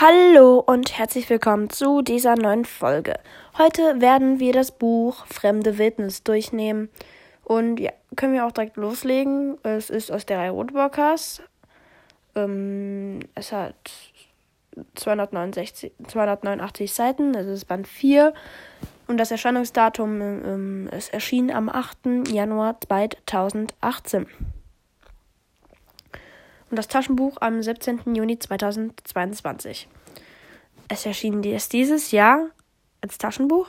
Hallo und herzlich willkommen zu dieser neuen Folge. Heute werden wir das Buch Fremde Wildnis durchnehmen. Und ja, können wir auch direkt loslegen. Es ist aus der Reihe Woodwalkers. Ähm, es hat 269, 289 Seiten, es ist Band 4. Und das Erscheinungsdatum, ähm, es erschien am 8. Januar 2018 und das Taschenbuch am 17. Juni 2022. Es erschien erst dieses Jahr als Taschenbuch.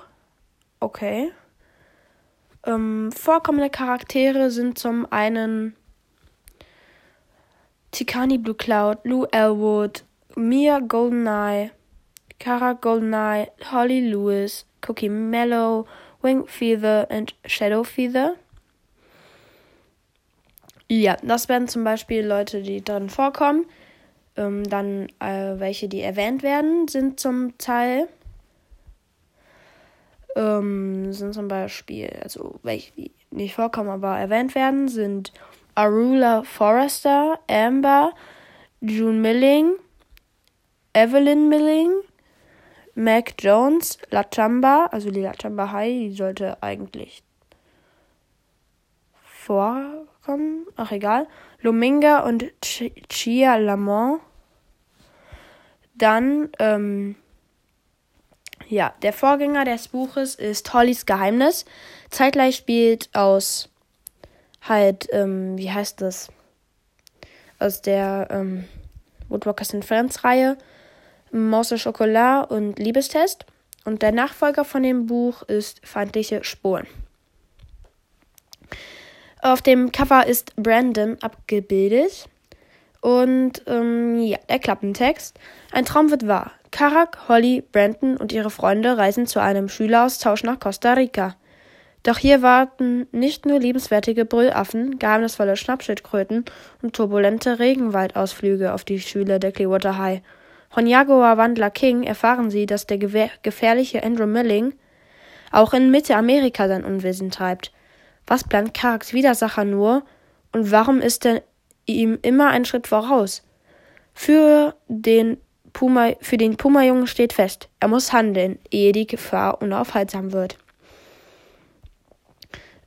Okay. Ähm, vorkommende Charaktere sind zum einen Tikani Blue Cloud, Lou Elwood, Mia Goldeneye, Kara Goldeneye, Holly Lewis, Cookie Mellow, Wing Feather und Shadow Feather. Ja, das wären zum Beispiel Leute, die drin vorkommen. Ähm, dann äh, welche, die erwähnt werden, sind zum Teil ähm, sind zum Beispiel, also welche, die nicht vorkommen, aber erwähnt werden, sind Arula Forrester, Amber, June Milling, Evelyn Milling, Mac Jones, La Chamba, also die La Chamba High, die sollte eigentlich vor kommen. Ach, egal. Lominga und Ch Chia Lamont. Dann, ähm, ja, der Vorgänger des Buches ist Hollys Geheimnis. Zeitgleich spielt aus halt, ähm, wie heißt das? Aus der ähm, Woodwalkers and Friends Reihe Maus Schokolade und Liebestest. Und der Nachfolger von dem Buch ist Feindliche Spuren. Auf dem Cover ist Brandon abgebildet. Und ähm, ja, der Klappentext. Ein Traum wird wahr. Karak, Holly, Brandon und ihre Freunde reisen zu einem Schüleraustausch nach Costa Rica. Doch hier warten nicht nur liebenswertige Brüllaffen, geheimnisvolle Schnappschildkröten und turbulente Regenwaldausflüge auf die Schüler der Clearwater High. Von Jaguar-Wandler King erfahren sie, dass der gefährliche Andrew Milling auch in Mitte-Amerika sein Unwesen treibt. Was plant Karaks Widersacher nur und warum ist er ihm immer einen Schritt voraus? Für den Puma, für den Puma-Jungen steht fest, er muss handeln, ehe die Gefahr unaufhaltsam wird.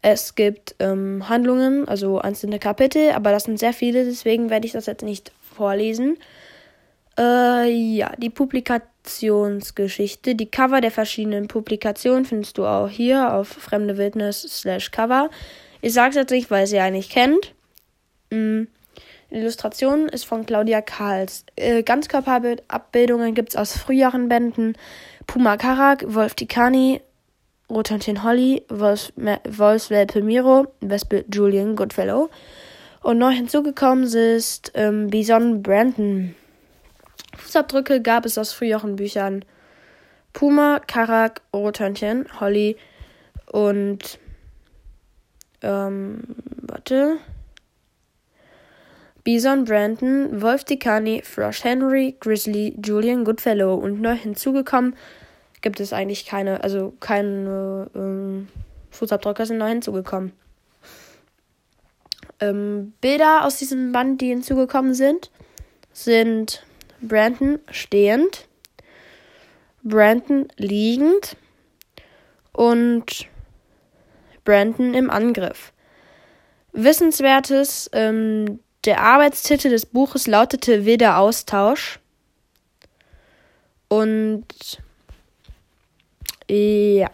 Es gibt ähm, Handlungen, also einzelne Kapitel, aber das sind sehr viele, deswegen werde ich das jetzt nicht vorlesen. Äh, ja, die Publikationsgeschichte. Die Cover der verschiedenen Publikationen findest du auch hier auf Fremde Wildnis slash Cover. Ich sag's jetzt nicht, weil ihr sie eigentlich kennt. Mhm. Illustration ist von Claudia Karls. Äh, Ganzkörperabbildungen gibt's aus früheren Bänden. Puma Karak, Wolf Tikani, Rotantin Holly, Wolfswelpe Miro, Wespe Julian Goodfellow. Und neu hinzugekommen ist ähm, Bison Brandon. Fußabdrücke gab es aus früheren Büchern. Puma, Karak, Rothörnchen, Holly und ähm, warte. Bison, Brandon, Wolf Dicani, Frosh Henry, Grizzly, Julian Goodfellow und neu hinzugekommen gibt es eigentlich keine, also keine ähm, Fußabdrücke sind neu hinzugekommen. Ähm, Bilder aus diesem Band, die hinzugekommen sind, sind Brandon stehend, Brandon liegend und Brandon im Angriff. Wissenswertes, ähm, der Arbeitstitel des Buches lautete Wilder Austausch. Und ja,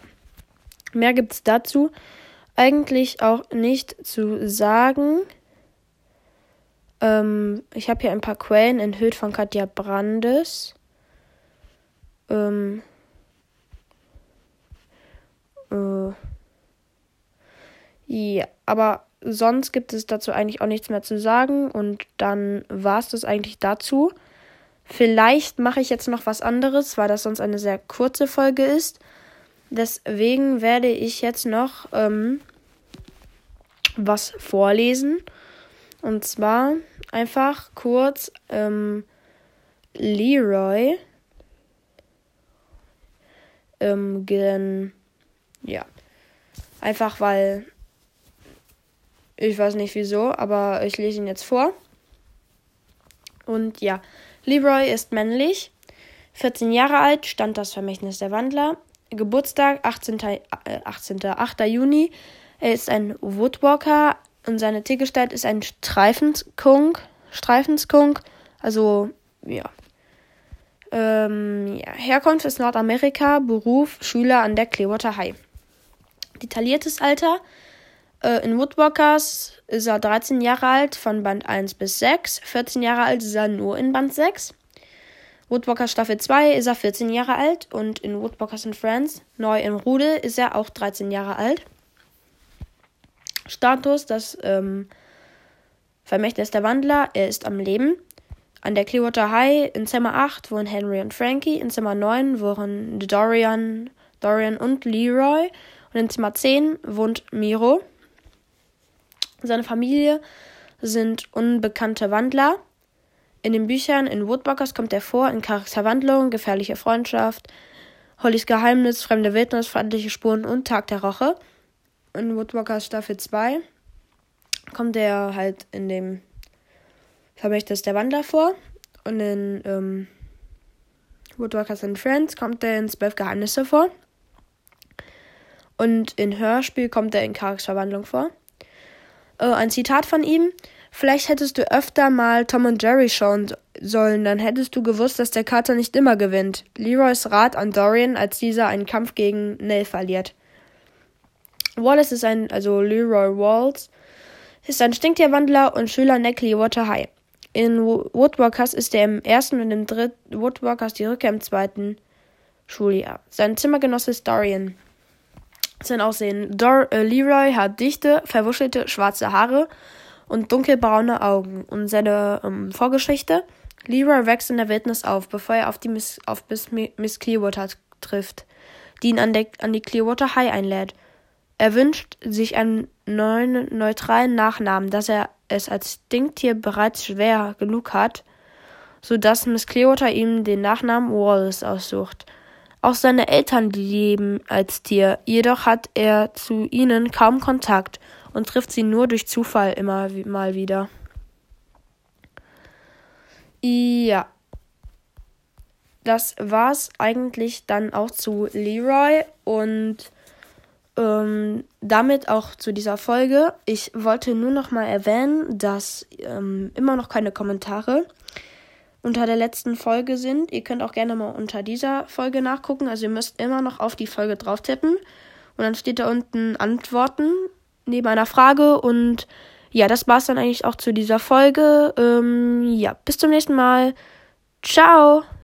mehr gibt es dazu eigentlich auch nicht zu sagen. Ähm, ich habe hier ein paar Quellen enthüllt von Katja Brandes. Ähm, äh, ja, aber sonst gibt es dazu eigentlich auch nichts mehr zu sagen. Und dann war es das eigentlich dazu. Vielleicht mache ich jetzt noch was anderes, weil das sonst eine sehr kurze Folge ist. Deswegen werde ich jetzt noch ähm, was vorlesen. Und zwar einfach kurz ähm, Leroy. Ähm, gen, ja. Einfach weil ich weiß nicht wieso, aber ich lese ihn jetzt vor. Und ja, Leroy ist männlich. 14 Jahre alt, stand das Vermächtnis der Wandler. Geburtstag 18. Äh, 18. 8. Juni. Er ist ein Woodwalker und seine Tiergestalt ist ein Streifenskunk. Streifenskunk. Also, ja. Ähm, ja. Herkunft ist Nordamerika, Beruf Schüler an der Clearwater High. Detailliertes Alter äh, in Woodwalkers ist er 13 Jahre alt, von Band 1 bis 6. 14 Jahre alt ist er nur in Band 6. Woodwalkers Staffel 2 ist er 14 Jahre alt und in Woodwalkers and Friends, neu in Rude, ist er auch 13 Jahre alt. Status, das ähm, Vermächtnis der Wandler, er ist am Leben. An der Clearwater High in Zimmer 8 wohnen Henry und Frankie, in Zimmer 9 wohnen Dorian, Dorian und Leroy und in Zimmer 10 wohnt Miro. Seine Familie sind unbekannte Wandler. In den Büchern in Woodbuckers kommt er vor in Charakterwandlung, gefährliche Freundschaft, Hollys Geheimnis, fremde Wildnis, feindliche Spuren und Tag der Rache. In Woodbuckers Staffel 2 kommt er halt in dem Vermächtnis der Wandler vor. Und in ähm, Woodwalkers and Friends kommt er in Zwölf Geheimnisse vor. Und in Hörspiel kommt er in Charakterverwandlung vor. Äh, ein Zitat von ihm. Vielleicht hättest du öfter mal Tom und Jerry schauen sollen, dann hättest du gewusst, dass der Kater nicht immer gewinnt. Leroys Rat an Dorian, als dieser einen Kampf gegen Nell verliert. Wallace ist ein, also Leroy Walls, ist ein Stinktierwandler und Schüler Neckley Water High. In Woodwalkers ist er im ersten und im dritten Woodwalkers die Rückkehr im zweiten Schuljahr. Sein Zimmergenosse ist Dorian. Sein Aussehen. Dor äh, Leroy hat dichte, verwuschelte schwarze Haare und dunkelbraune Augen. Und seine ähm, Vorgeschichte. Leroy wächst in der Wildnis auf, bevor er auf, die Miss, auf Miss, Miss Clearwater trifft, die ihn an, der, an die Clearwater High einlädt. Er wünscht sich einen neuen, neutralen Nachnamen, dass er es als Stinktier bereits schwer genug hat, so dass Miss Clearwater ihm den Nachnamen Wallace aussucht. Auch seine Eltern leben als Tier, jedoch hat er zu ihnen kaum Kontakt und trifft sie nur durch Zufall immer mal wieder. Ja. Das war's eigentlich dann auch zu Leroy und ähm, damit auch zu dieser Folge. Ich wollte nur noch mal erwähnen, dass ähm, immer noch keine Kommentare unter der letzten Folge sind. Ihr könnt auch gerne mal unter dieser Folge nachgucken. Also ihr müsst immer noch auf die Folge drauf tippen. Und dann steht da unten Antworten neben einer Frage. Und ja, das war's dann eigentlich auch zu dieser Folge. Ähm, ja, bis zum nächsten Mal. Ciao!